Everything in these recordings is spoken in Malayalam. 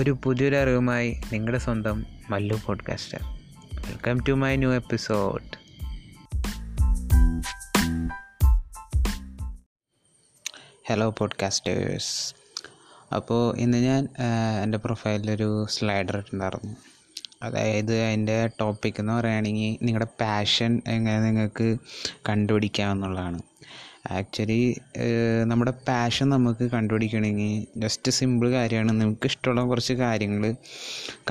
ഒരു പുതിയൊരു അറിവുമായി നിങ്ങളുടെ സ്വന്തം Mallu podcaster welcome to my new episode hello podcasters അപ്പോൾ ഇന്ന് ഞാൻ എന്റെ പ്രൊഫൈലിലൊരു സ്ലൈഡർ ഇട്ടുണ്ടായിരുന്നു അതായത് അതിന്റെ ടോപ്പിക് എന്ന് പറയുകയാണെങ്കിൽ നിങ്ങളുടെ പാഷൻ എങ്ങനെ നിങ്ങൾക്ക് കണ്ടുപിടിക്കാം കണ്ടുപിടിക്കാമെന്നുള്ളതാണ്. ആക്ച്വലി നമ്മുടെ പാഷൻ നമുക്ക് കണ്ടുപിടിക്കണമെങ്കിൽ ജസ്റ്റ് സിമ്പിൾ കാര്യമാണ്. നമുക്ക് ഇഷ്ടമുള്ള കുറച്ച് കാര്യങ്ങൾ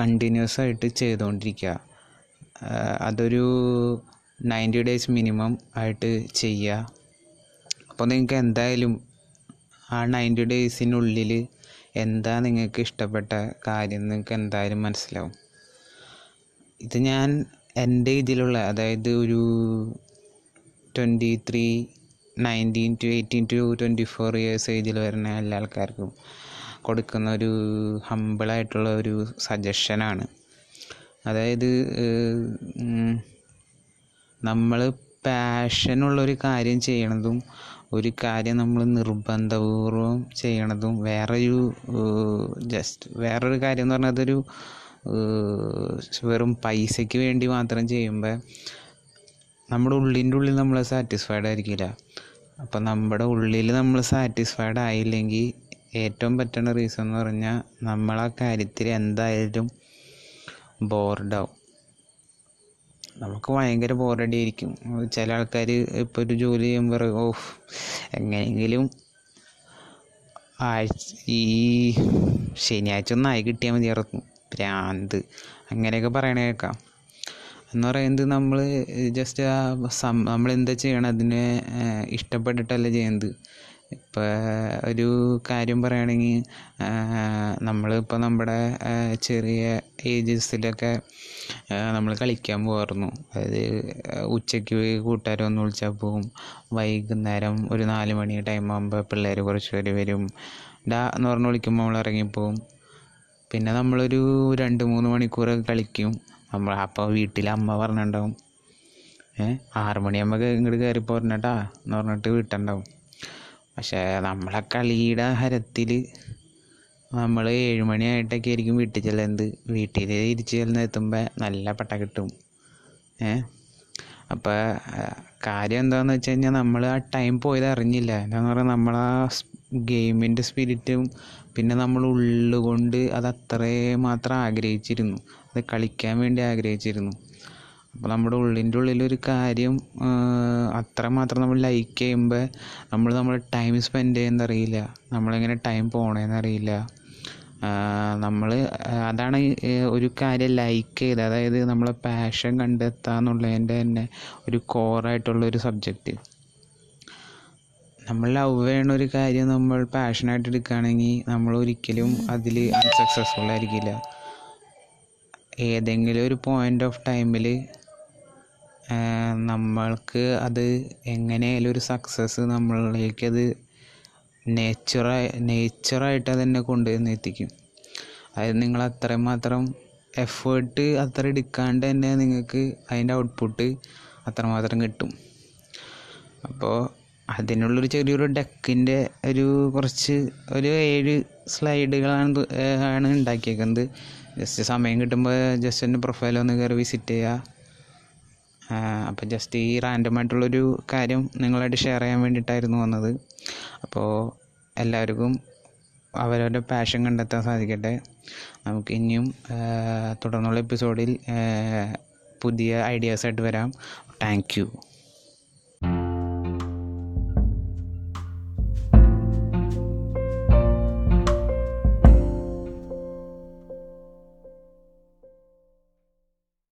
കണ്ടിന്യൂസ് ആയിട്ട് ചെയ്തുകൊണ്ടിരിക്കുക. അതൊരു നയന്റി ഡേയ്സ് മിനിമം ആയിട്ട് ചെയ്യുക. അപ്പോൾ നിങ്ങൾക്ക് എന്തായാലും ആ നയന്റി ഡേയ്സിനുള്ളിൽ എന്താ നിങ്ങൾക്ക് ഇഷ്ടപ്പെട്ട കാര്യം നിങ്ങൾക്ക് എന്തായാലും മനസ്സിലാവും. ഇത് ഞാൻ എന്റെ ഇതിലുള്ള അതായത് ഒരു twenty three nineteen to eighteen to twenty four years ഏജിൽ വരുന്ന എല്ലാ ആൾക്കാർക്കും കൊടുക്കുന്ന ഒരു ഹമ്പിളായിട്ടുള്ള ഒരു സജഷനാണ് അതായത് നമ്മൾ പാഷനുള്ളൊരു കാര്യം ചെയ്യണതും ഒരു കാര്യം നമ്മൾ നിർബന്ധപൂർവം ചെയ്യണതും വേറൊരു ജസ്റ്റ് വേറൊരു കാര്യം എന്ന് പറഞ്ഞാൽ അതൊരു വെറും പൈസയ്ക്ക് വേണ്ടി മാത്രം ചെയ്യുമ്പോൾ നമ്മുടെ ഉള്ളിന്റെ ഉള്ളിൽ നമ്മൾ സാറ്റിസ്ഫൈഡ് ആയിരിക്കില്ല. അപ്പം നമ്മുടെ ഉള്ളിൽ നമ്മൾ സാറ്റിസ്ഫൈഡ് ആയില്ലെങ്കിൽ ഏറ്റവും പറ്റുന്ന റീസൺ എന്ന് പറഞ്ഞാൽ നമ്മൾ ആ കാര്യത്തിൽ എന്തായാലും ബോർഡാവും നമുക്ക് ഭയങ്കര ബോറടി ആയിരിക്കും ചില ആൾക്കാർ ഇപ്പോൾ ഒരു ജോലി ചെയ്യുമ്പോൾ ഓഫ് എങ്ങനെയെങ്കിലും ആഴ്ച ഈ ശനിയാഴ്ച ഒന്ന് ആയി കിട്ടിയാൽ മതിയായിരുന്നു. ഭ്രാന്ത് അങ്ങനെയൊക്കെ പറയണ കേൾക്കാം എന്ന് പറയുന്നത് നമ്മൾ ജസ്റ്റ് ആ സം നമ്മൾ എന്താ ചെയ്യണം അതിനെ ഇഷ്ടപ്പെട്ടിട്ടല്ല ചെയ്യുന്നത് ഇപ്പോൾ ഒരു കാര്യം പറയുകയാണെങ്കിൽ നമ്മളിപ്പോൾ നമ്മുടെ ചെറിയ ഏജസിലൊക്കെ നമ്മൾ കളിക്കാൻ പോകാറുന്നു അതായത് ഉച്ചയ്ക്ക് കൂട്ടുകാരെ ഒന്ന് വിളിച്ചാൽ പോകും വൈകുന്നേരം ഒരു നാല് മണി ടൈം ആകുമ്പോൾ പിള്ളേർ കുറച്ച് പേര് വരും. ഡാ എന്ന് പറഞ്ഞ് വിളിക്കുമ്പോൾ നമ്മൾ ഇറങ്ങിപ്പോവും. പിന്നെ നമ്മളൊരു രണ്ട് മൂന്ന് മണിക്കൂറൊക്കെ കളിക്കും. നമ്മൾ അപ്പോൾ വീട്ടിൽ അമ്മ പറഞ്ഞിട്ടുണ്ടാവും. ഏഹ് ആറ് മണിയാകുമ്പോൾ ഇങ്ങോട്ട് കയറി പോരണട്ടാ എന്ന് പറഞ്ഞിട്ട് വീട്ടുണ്ടാവും പക്ഷേ നമ്മളെ കളിയുടെ ഹരത്തിൽ നമ്മൾ ഏഴ് മണിയായിട്ടൊക്കെ ആയിരിക്കും വീട്ടിൽ ചെല്ലുന്നത്. വീട്ടിൽ തിരിച്ച് ചെല്ലുന്ന എത്തുമ്പോൾ നല്ല പട്ട കിട്ടും. ഏ അപ്പോൾ കാര്യം എന്താണെന്ന് വെച്ച് കഴിഞ്ഞാൽ നമ്മൾ ആ ടൈം പോയത് അറിഞ്ഞില്ല. എന്താണെന്ന് പറഞ്ഞാൽ നമ്മളാ ഗെയിമിന്റെ സ്പിരിറ്റും പിന്നെ നമ്മൾ ഉള്ളുകൊണ്ട് അത് അത്രേ മാത്രം ആഗ്രഹിച്ചിരുന്നു. അത് കളിക്കാൻ വേണ്ടി ആഗ്രഹിച്ചിരുന്നു. അപ്പോൾ നമ്മുടെ ഉള്ളിന്റെ ഉള്ളിലൊരു കാര്യം അത്രമാത്രം നമ്മൾ ലൈക്ക് ചെയ്യുമ്പോൾ നമ്മൾ നമ്മൾ ടൈം സ്പെൻഡ് ചെയ്യുന്നത് അറിയില്ല നമ്മളെങ്ങനെ ടൈം പോകണമെന്ന് അറിയില്ല നമ്മൾ അതാണ് ഒരു കാര്യം ലൈക്ക് ചെയ്ത് അതായത് നമ്മളെ പാഷൻ കണ്ടെത്തുക എന്നുള്ളതിന്റെ തന്നെ ഒരു കോറായിട്ടുള്ള ഒരു സബ്ജക്റ്റ് നമ്മൾ ലവ് ചെയ്യണ ഒരു കാര്യം നമ്മൾ പാഷനായിട്ട് എടുക്കുകയാണെങ്കിൽ നമ്മൾ ഒരിക്കലും അതിൽ അൺസക്സസ്ഫുൾ ആയിരിക്കില്ല. ഏതെങ്കിലും ഒരു പോയിന്റ് ഓഫ് ടൈമിൽ നമ്മൾക്ക് അത് എങ്ങനെയായാലും ഒരു സക്സസ് നമ്മളിലേക്ക് അത് നേച്ചറായി നേച്ചറായിട്ട് അതെന്നെ കൊണ്ടുവന്ന് എത്തിക്കും. അതായത് നിങ്ങൾ അത്രയും മാത്രം എഫേർട്ട് അത്ര എടുക്കാണ്ട് തന്നെ നിങ്ങൾക്ക് അതിന്റെ ഔട്ട്പുട്ട് അത്രമാത്രം കിട്ടും. അപ്പോൾ അതിനുള്ളൊരു ചെറിയൊരു ഡെക്കിന്റെ ഒരു കുറച്ച് ഒരു ഏഴ് സ്ലൈഡുകളാണ് ആണ് ഉണ്ടാക്കിയേക്കുന്നത്. ജസ്റ്റ് സമയം കിട്ടുമ്പോൾ ജസ്റ്റ് എന്റെ പ്രൊഫൈൽ ഒന്ന് കയറി വിസിറ്റ് ചെയ്യുക അപ്പോൾ ജസ്റ്റ് ഈ റാൻഡമായിട്ടുള്ളൊരു കാര്യം നിങ്ങളായിട്ട് ഷെയർ ചെയ്യാൻ വേണ്ടിയിട്ടായിരുന്നു വന്നത്. അപ്പോൾ എല്ലാവർക്കും അവരവരുടെ പാഷൻ കണ്ടെത്താൻ സാധിക്കട്ടെ. നമുക്ക് ഇനിയും തുടർന്നുള്ള എപ്പിസോഡിൽ പുതിയ ഐഡിയാസായിട്ട് വരാം. Thank you